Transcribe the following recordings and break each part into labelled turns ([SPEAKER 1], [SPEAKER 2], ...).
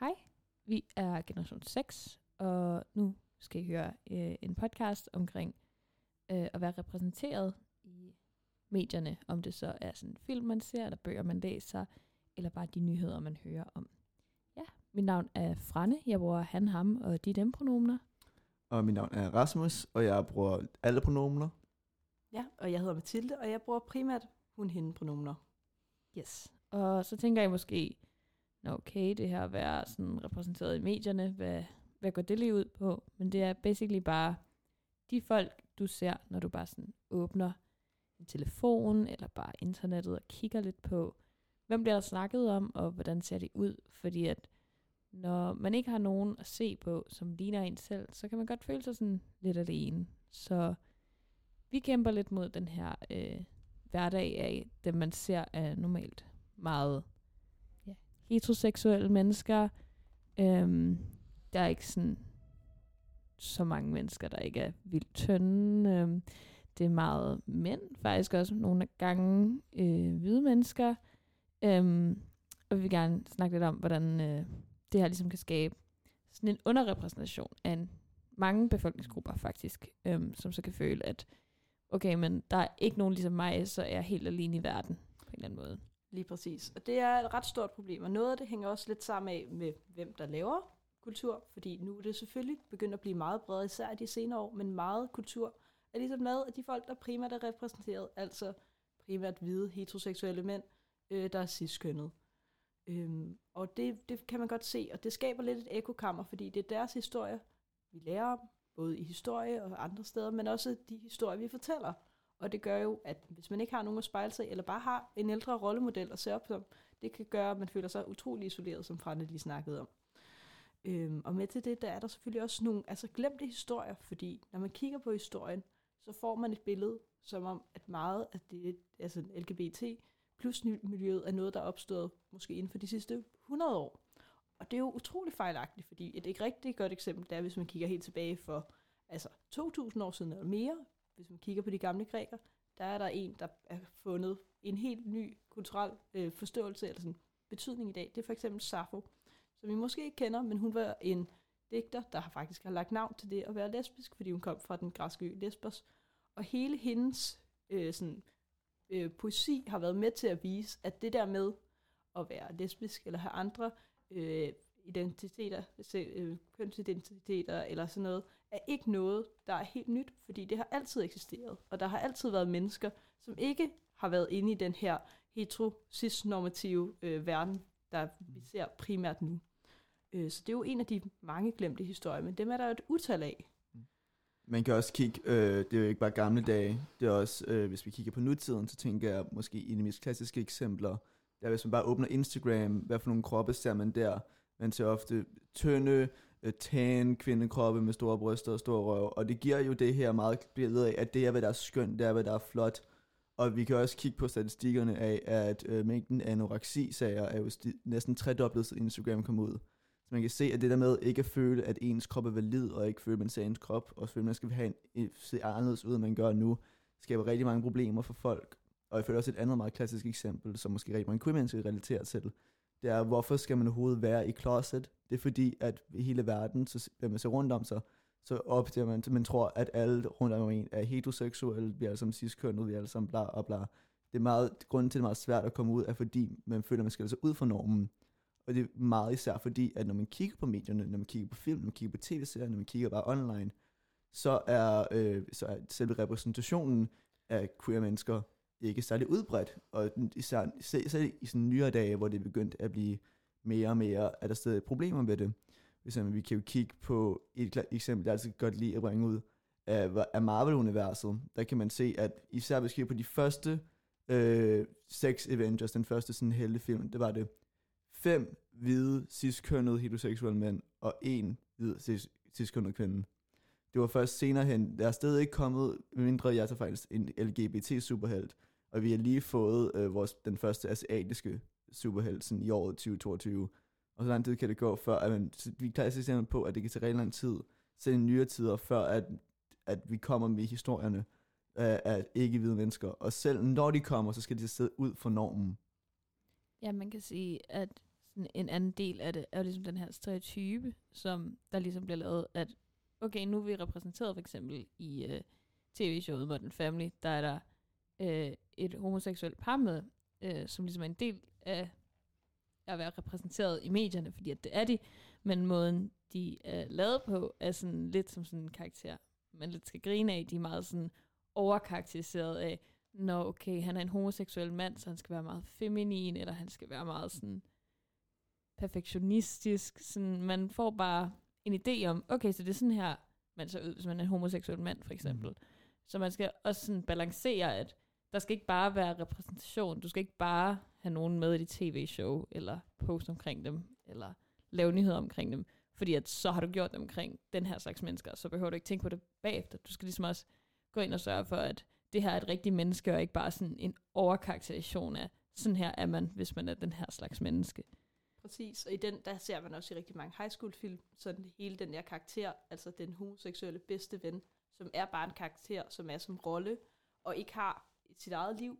[SPEAKER 1] Hej, vi er Generation 6, og nu skal I høre øh, en podcast omkring øh, at være repræsenteret i medierne, om det så er sådan film, man ser, eller bøger, man læser, eller bare de nyheder, man hører om. Ja, mit navn er Franne, jeg bruger han, ham og de dem pronomener.
[SPEAKER 2] Og mit navn er Rasmus, og jeg bruger alle pronomener.
[SPEAKER 3] Ja, og jeg hedder Mathilde, og jeg bruger primært hun-hende pronomener.
[SPEAKER 1] Yes. Og så tænker jeg måske, nå okay, det her at være sådan repræsenteret i medierne, hvad, hvad går det lige ud på? Men det er basically bare de folk, du ser, når du bare sådan åbner en telefon, eller bare internettet og kigger lidt på, hvem bliver der snakket om, og hvordan ser det ud? Fordi at når man ikke har nogen at se på, som ligner en selv, så kan man godt føle sig sådan lidt alene. Så vi kæmper lidt mod den her øh, hverdag af dem, man ser er normalt meget heteroseksuelle mennesker. Øhm, der er ikke sådan så mange mennesker, der ikke er vildt tynde. Øhm, det er meget mænd, faktisk også nogle af gange øh, hvide mennesker. Øhm, og vi vil gerne snakke lidt om, hvordan øh, det her ligesom kan skabe sådan en underrepræsentation af en, mange befolkningsgrupper faktisk, øhm, som så kan føle, at okay, men der er ikke nogen ligesom mig, så er jeg helt alene i verden på en eller anden måde.
[SPEAKER 3] Lige præcis. Og det er et ret stort problem, og noget af det hænger også lidt sammen af med, hvem der laver kultur, fordi nu er det selvfølgelig begyndt at blive meget bredere, især de senere år, men meget kultur er ligesom lavet af de folk, der primært er repræsenteret, altså primært hvide heteroseksuelle mænd, øh, der er ciskønnet. Øhm, og det, det kan man godt se, og det skaber lidt et ekokammer, fordi det er deres historie, vi lærer om, både i historie og andre steder, men også de historier, vi fortæller. Og det gør jo, at hvis man ikke har nogen at spejle sig eller bare har en ældre rollemodel at se op som, det kan gøre, at man føler sig utrolig isoleret, som Frane lige snakkede om. Øhm, og med til det, der er der selvfølgelig også nogle altså glemte historier, fordi når man kigger på historien, så får man et billede, som om, at meget af det, altså LGBT plus miljøet er noget, der er opstået måske inden for de sidste 100 år. Og det er jo utrolig fejlagtigt, fordi et ikke rigtig godt eksempel, det er, hvis man kigger helt tilbage for altså 2000 år siden eller mere, hvis man kigger på de gamle grækere, der er der en, der er fundet en helt ny kulturel øh, forståelse eller sådan betydning i dag. Det er for eksempel Sappho, som vi måske ikke kender, men hun var en digter, der har faktisk har lagt navn til det at være lesbisk, fordi hun kom fra den græske ø Lesbos. Og hele hendes øh, sådan, øh, poesi har været med til at vise, at det der med at være lesbisk eller have andre øh, identiteter, øh, kønsidentiteter eller sådan noget, er ikke noget, der er helt nyt, fordi det har altid eksisteret. Og der har altid været mennesker, som ikke har været inde i den her hetero-cis-normative øh, verden, der vi ser primært nu. Øh, så det er jo en af de mange glemte historier, men dem er der jo et utal af.
[SPEAKER 2] Man kan også kigge, øh, det er jo ikke bare gamle dage, det er også, øh, hvis vi kigger på nutiden, så tænker jeg måske i de mest klassiske eksempler, der hvis man bare åbner Instagram, hvad for nogle kroppe ser man der? Man ser ofte tynde, øh, tan kvindekroppe med store bryster og store røv, og det giver jo det her meget billede af, at det er, hvad der er skønt, det er, hvad der er flot. Og vi kan også kigge på statistikkerne af, at øh, mængden af anoreksi-sager er jo næsten tredoblet, siden Instagram kom ud. Så man kan se, at det der med ikke at føle, at ens krop er valid, og ikke føle, at man ser ens krop, og føle, at man skal have en, øh, se anderledes ud, end man gør nu, skaber rigtig mange problemer for folk. Og jeg føler også et andet meget klassisk eksempel, som måske rigtig mange queer relaterer til, det er, hvorfor skal man overhovedet være i closet? Det er fordi, at i hele verden, så når man ser rundt om sig, så opdager man, man tror, at alle rundt om en er heteroseksuelle, vi er alle sammen ciskønnet, vi er alle sammen bla og bla. Det er meget, grunden til, at det er meget svært at komme ud, er fordi, man føler, at man skal sig ud fra normen. Og det er meget især fordi, at når man kigger på medierne, når man kigger på film, når man kigger på tv-serier, når man kigger bare online, så er, øh, så er selve repræsentationen af queer mennesker ikke særlig udbredt. Og især, især i sådan nyere dage, hvor det er begyndt at blive mere og mere, er der stadig problemer med det. Hvis vi kan jo kigge på et eksempel, jeg altid godt lige at bringe ud, af, Marvel-universet. Der kan man se, at især hvis vi kigger på de første øh, seks Avengers, den første sådan heltefilm, det var det fem hvide, cis-kønnede heteroseksuelle mænd, og en hvid, cis-kønnede kvinde. Det var først senere hen, der er stadig ikke kommet, mindre jeg tager faktisk en LGBT-superhelt, og vi har lige fået øh, vores, den første asiatiske superhelt sådan i året 2022. Og så lang tid kan det gå, før at man, vi er klassisk på, at det kan tage rigtig lang tid, selv i nyere tider, før at, at vi kommer med historierne af, af ikke-hvide mennesker. Og selv når de kommer, så skal de sidde ud for normen.
[SPEAKER 1] Ja, man kan sige, at sådan en anden del af det, er jo ligesom den her stereotype, som der ligesom bliver lavet, at okay, nu er vi repræsenteret for eksempel i øh, tv-showet Modern Family, der er der øh, et homoseksuelt par med, øh, som ligesom er en del af at være repræsenteret i medierne, fordi at det er de, men måden de er lavet på, er sådan lidt som sådan en karakter, man lidt skal grine af. De er meget sådan overkarakteriseret af, når okay, han er en homoseksuel mand, så han skal være meget feminin, eller han skal være meget sådan perfektionistisk. Sådan, man får bare en idé om, okay, så det er sådan her, man ser ud, hvis man er en homoseksuel mand, for eksempel. Mm. Så man skal også sådan balancere, at der skal ikke bare være repræsentation. Du skal ikke bare have nogen med i dit tv-show, eller post omkring dem, eller lave nyheder omkring dem. Fordi at så har du gjort det omkring den her slags mennesker, så behøver du ikke tænke på det bagefter. Du skal ligesom også gå ind og sørge for, at det her er et rigtigt menneske, og ikke bare sådan en overkarakterisation af, sådan her er man, hvis man er den her slags menneske.
[SPEAKER 3] Præcis, og i den, der ser man også i rigtig mange high school film, sådan hele den der karakter, altså den homoseksuelle bedste ven, som er bare en karakter, som er som rolle, og ikke har sit eget liv,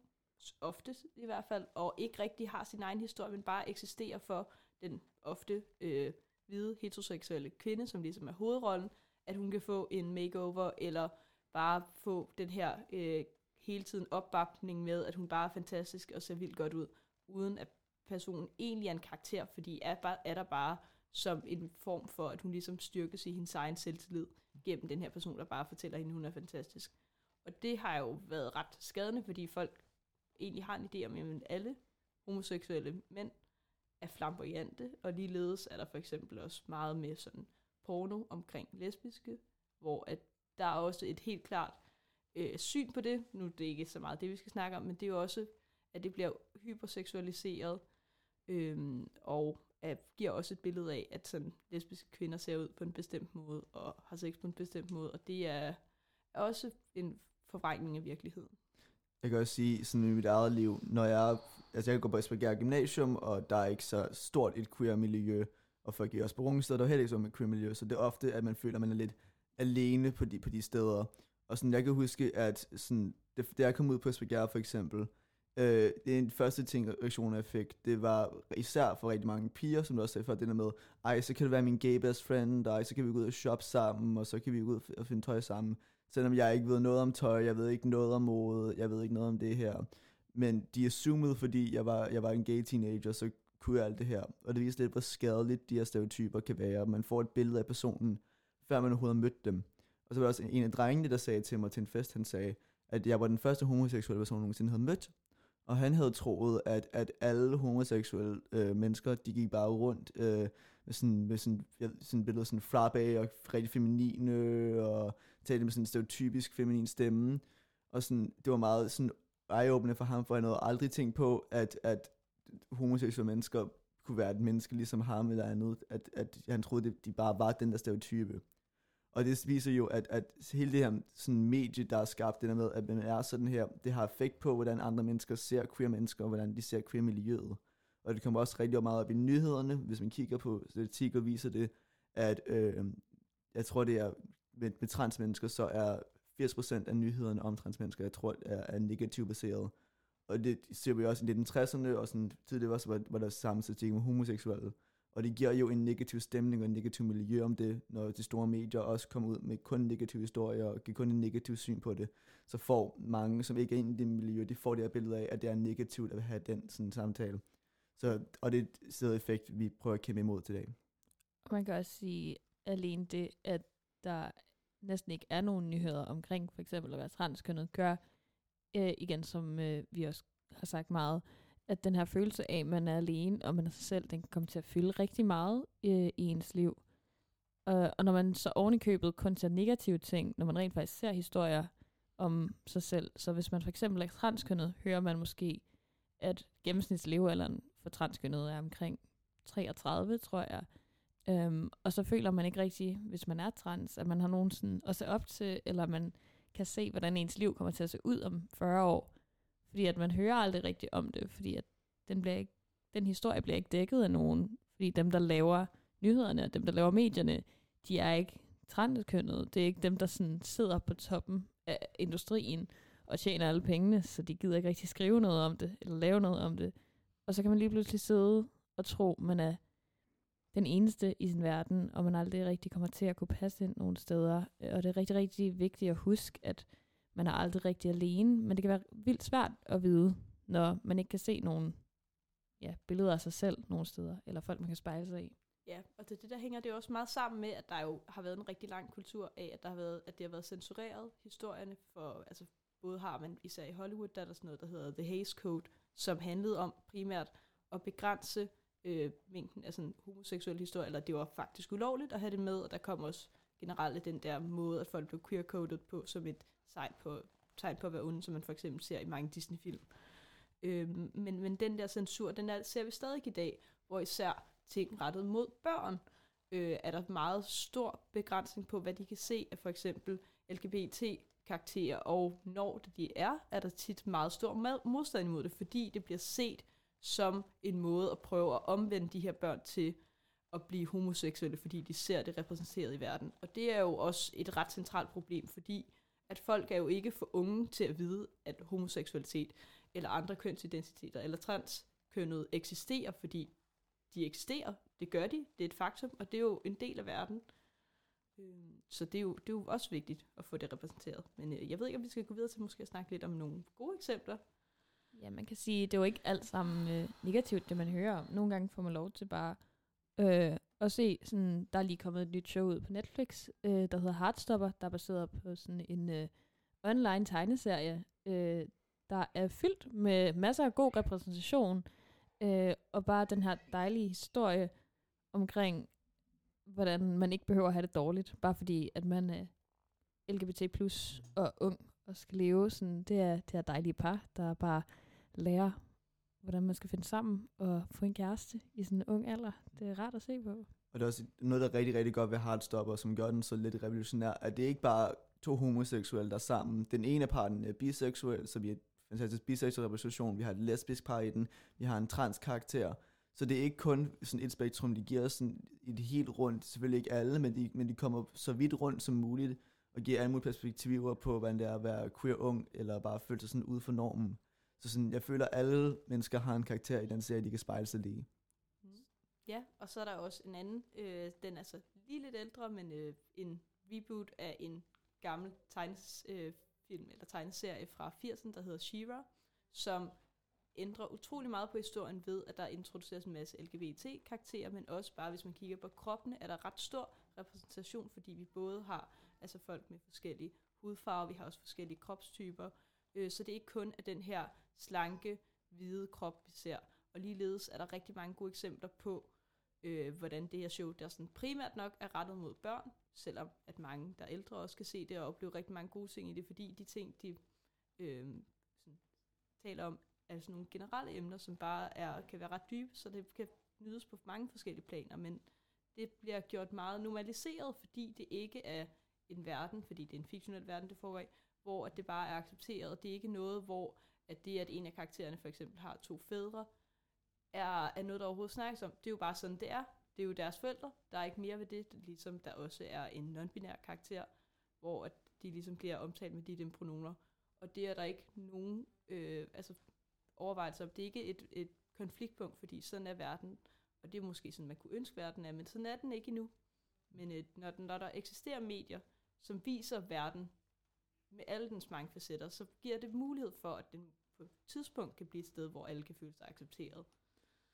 [SPEAKER 3] ofte i hvert fald, og ikke rigtig har sin egen historie, men bare eksisterer for den ofte øh, hvide heteroseksuelle kvinde, som ligesom er hovedrollen, at hun kan få en makeover, eller bare få den her øh, hele tiden opbakning med, at hun bare er fantastisk og ser vildt godt ud, uden at personen egentlig er en karakter, fordi er, bare, er der bare som en form for, at hun ligesom styrkes i hendes egen selvtillid gennem den her person, der bare fortæller hende, at hun er fantastisk. Og det har jo været ret skadende, fordi folk egentlig har en idé om, at alle homoseksuelle mænd er flamboyante, og ligeledes er der for eksempel også meget mere sådan porno omkring lesbiske, hvor at der er også et helt klart øh, syn på det. Nu er det ikke så meget det, vi skal snakke om, men det er jo også, at det bliver hyperseksualiseret, øh, og at giver også et billede af, at sådan lesbiske kvinder ser ud på en bestemt måde, og har sex på en bestemt måde, og det er også en forvrængning af virkeligheden.
[SPEAKER 2] Jeg kan også sige, sådan i mit eget liv, når jeg, altså jeg går på Esbjerg Gymnasium, og der er ikke så stort et queer-miljø, og folk i også på Rungsted, der er heller ikke så et queer-miljø, så det er ofte, at man føler, at man er lidt alene på de, på de steder. Og sådan, jeg kan huske, at sådan, det, da jeg kom ud på Esbjerg for eksempel, øh, det er en første ting, reaktion jeg fik, det var især for rigtig mange piger, som du også sagde før, det der med, ej, så kan det være min gay best friend, og ej, så kan vi gå ud og shoppe sammen, og så kan vi gå ud og finde tøj sammen selvom jeg ikke ved noget om tøj, jeg ved ikke noget om mode, jeg ved ikke noget om det her. Men de assumede, fordi jeg var, jeg var en gay teenager, så kunne jeg alt det her. Og det viser lidt, hvor skadeligt de her stereotyper kan være. Man får et billede af personen, før man overhovedet har mødt dem. Og så var der også en af drengene, der sagde til mig til en fest, han sagde, at jeg var den første homoseksuelle person, nogensinde havde mødt. Og han havde troet, at, at alle homoseksuelle øh, mennesker, de gik bare rundt øh, med sådan, med sådan, ja, sådan billede sådan frappe og rigtig feminine, og talte med sådan en stereotypisk feminin stemme. Og sådan, det var meget sådan eye for ham, for han havde aldrig tænkt på, at, at homoseksuelle mennesker kunne være et menneske ligesom ham eller andet. At, at han troede, at de bare var den der stereotype. Og det viser jo, at, at hele det her sådan medie, der er skabt, det der med, at man er sådan her, det har effekt på, hvordan andre mennesker ser queer mennesker, og hvordan de ser queer-miljøet. Og det kommer også rigtig meget op i nyhederne, hvis man kigger på statistikker, viser det, at øh, jeg tror, det er med, med transmennesker, så er 80% af nyhederne om transmennesker, jeg tror, er, er negativt baseret. Og det ser vi også i 1960'erne, og sådan tidligere også, var, var der samme statistik med homoseksuelle. Og det giver jo en negativ stemning og en negativ miljø om det, når de store medier også kommer ud med kun negative historier og giver kun en negativ syn på det. Så får mange, som ikke er inde i det miljø, de får det her billede af, at det er negativt at have den sådan, samtale. Så, og det er et effekt, vi prøver at kæmpe imod til dag.
[SPEAKER 1] Man kan også sige alene det, at der næsten ikke er nogen nyheder omkring for eksempel at være transkønnet, gør øh, igen, som øh, vi også har sagt meget, at den her følelse af, at man er alene, og man er sig selv, den kan komme til at fylde rigtig meget øh, i ens liv. Øh, og når man så ovenikøbet købet kun ser negative ting, når man rent faktisk ser historier om sig selv, så hvis man for eksempel er transkønnet, hører man måske, at gennemsnitslevealderen for transkønnet er omkring 33, tror jeg. Øhm, og så føler man ikke rigtig, hvis man er trans, at man har nogen sådan at se op til, eller man kan se, hvordan ens liv kommer til at se ud om 40 år. Fordi at man hører aldrig rigtigt om det, fordi at den, bliver ikke, den historie bliver ikke dækket af nogen. Fordi dem, der laver nyhederne, og dem, der laver medierne, de er ikke transkønnede. Det er ikke dem, der sådan sidder på toppen af industrien og tjener alle pengene, så de gider ikke rigtig skrive noget om det, eller lave noget om det. Og så kan man lige pludselig sidde og tro, man er den eneste i sin verden, og man aldrig rigtig kommer til at kunne passe ind nogle steder. Og det er rigtig, rigtig vigtigt at huske, at man er aldrig rigtig alene, men det kan være vildt svært at vide, når man ikke kan se nogen ja, billeder af sig selv nogle steder, eller folk, man kan spejle sig i.
[SPEAKER 3] Ja, og det, det der hænger det jo også meget sammen med, at der jo har været en rigtig lang kultur af, at, der har været, at det har været censureret, historierne, for altså både har man især i Hollywood, der er der sådan noget, der hedder The Hays Code, som handlede om primært at begrænse øh, mængden af sådan homoseksuelle historier, eller det var faktisk ulovligt at have det med, og der kom også generelt den der måde, at folk blev queer-coded på, som et tegn på, tegn på at være onde, som man for eksempel ser i mange Disney-film. Øh, men, men den der censur, den er, ser vi stadig i dag, hvor især ting rettet mod børn, øh, er der meget stor begrænsning på, hvad de kan se af for eksempel LGBT-karakterer, og når det de er, er der tit meget stor modstand imod det, fordi det bliver set som en måde at prøve at omvende de her børn til at blive homoseksuelle, fordi de ser det repræsenteret i verden. Og det er jo også et ret centralt problem, fordi at folk er jo ikke for unge til at vide, at homoseksualitet eller andre kønsidentiteter eller transkønnet eksisterer, fordi de eksisterer. Det gør de. Det er et faktum, og det er jo en del af verden. Øhm, så det er, jo, det er jo også vigtigt at få det repræsenteret. Men øh, jeg ved ikke, om vi skal gå videre til måske at snakke lidt om nogle gode eksempler.
[SPEAKER 1] Ja, man kan sige, det er jo ikke alt sammen øh, negativt, det man hører om. Nogle gange får man lov til bare øh, at se, sådan, der er lige kommet et nyt show ud på Netflix, øh, der hedder Heartstopper, der er baseret på sådan en øh, online tegneserie, øh, der er fyldt med masser af god repræsentation, øh, og bare den her dejlige historie omkring, hvordan man ikke behøver at have det dårligt, bare fordi, at man er LGBT plus og ung og skal leve sådan, det er, det er dejlige par, der bare lærer, hvordan man skal finde sammen og få en kæreste i sådan en ung alder. Det er rart at se på.
[SPEAKER 2] Og det er også noget, der er rigtig, rigtig godt ved Heartstopper, som gør den så lidt revolutionær, at det er ikke bare to homoseksuelle, der er sammen. Den ene af parten er biseksuel, så vi er en fantastisk biseksuel repræsentation. Vi har et lesbisk par i den. Vi har en trans karakter. Så det er ikke kun sådan et spektrum, de giver sådan et helt rundt, selvfølgelig ikke alle, men de, men de kommer så vidt rundt som muligt, og giver alle mulige perspektiver på, hvordan det er at være queer ung, eller bare føle sig sådan ude for normen. Så sådan, jeg føler, at alle mennesker har en karakter i den serie, de kan spejle sig i.
[SPEAKER 3] Mm. Ja, og så er der også en anden, øh, den er så lige lidt ældre, men øh, en reboot af en gammel tegnesfilm øh, eller tegneserie fra 80'erne, der hedder She-Ra, som ændrer utrolig meget på historien ved, at der introduceres en masse LGBT-karakterer, men også bare, hvis man kigger på kroppene, er der ret stor repræsentation, fordi vi både har altså folk med forskellige hudfarver, vi har også forskellige kropstyper, øh, så det er ikke kun er den her slanke, hvide krop, vi ser. Og ligeledes er der rigtig mange gode eksempler på, øh, hvordan det her show, der sådan primært nok er rettet mod børn, selvom at mange, der er ældre, også kan se det og opleve rigtig mange gode ting i det, fordi de ting, de øh, sådan, taler om, er sådan nogle generelle emner, som bare er, kan være ret dybe, så det kan nydes på mange forskellige planer, men det bliver gjort meget normaliseret, fordi det ikke er en verden, fordi det er en fiktionel verden, det foregår i, hvor at det bare er accepteret. Det er ikke noget, hvor at det, at en af karaktererne for eksempel har to fædre, er, er noget, der overhovedet snakkes om. Det er jo bare sådan, det er. Det er jo deres forældre. Der er ikke mere ved det, ligesom der også er en non-binær karakter, hvor at de ligesom bliver omtalt med de dem pronomer. Og det er der ikke nogen øh, altså overvejelser om. Det er ikke et, et konfliktpunkt, fordi sådan er verden. Og det er måske sådan, man kunne ønske verden er, men sådan er den ikke endnu. Men øh, når, den, når der eksisterer medier, som viser verden med alle dens mange facetter, så giver det mulighed for, at den på et tidspunkt kan blive et sted, hvor alle kan føle sig accepteret.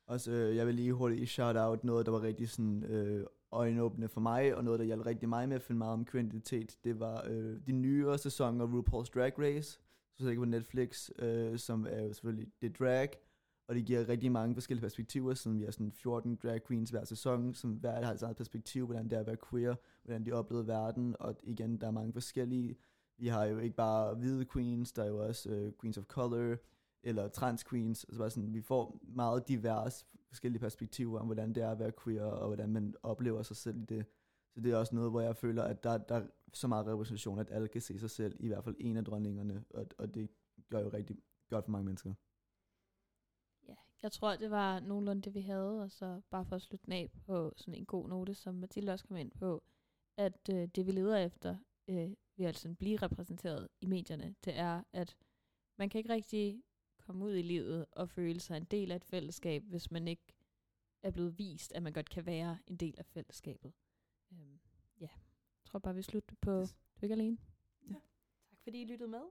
[SPEAKER 2] Også, øh, jeg vil lige hurtigt shout out noget, der var rigtig sådan, øh, øjenåbende for mig, og noget, der hjalp rigtig meget med at finde meget om kvalitet. Det var øh, de nyere sæsoner af RuPaul's Drag Race, så jeg på Netflix, øh, som er jo selvfølgelig det drag, og det giver rigtig mange forskellige perspektiver, som vi har sådan 14 drag queens hver sæson, som hver har et eget perspektiv, hvordan det er at være queer, hvordan de oplevede verden, og igen, der er mange forskellige. Vi har jo ikke bare hvide queens, der er jo også øh, queens of color, eller trans queens, altså bare sådan, vi får meget divers forskellige perspektiver om, hvordan det er at være queer, og hvordan man oplever sig selv i det. Så det er også noget, hvor jeg føler, at der, der er så meget repræsentation, at alle kan se sig selv, i hvert fald en af dronningerne, og, og det gør jo rigtig godt for mange mennesker.
[SPEAKER 1] Ja, jeg tror, det var nogenlunde det, vi havde, og så bare for at slutte den af på sådan en god note, som Mathilde også kom ind på, at øh, det vi leder efter, øh, vil altså blive repræsenteret i medierne, det er, at man kan ikke rigtig komme ud i livet og føle sig en del af et fællesskab, hvis man ikke er blevet vist, at man godt kan være en del af fællesskabet. Øhm, ja, jeg tror bare, vi slutter på. Du er ikke alene.
[SPEAKER 3] Tak fordi I lyttede med.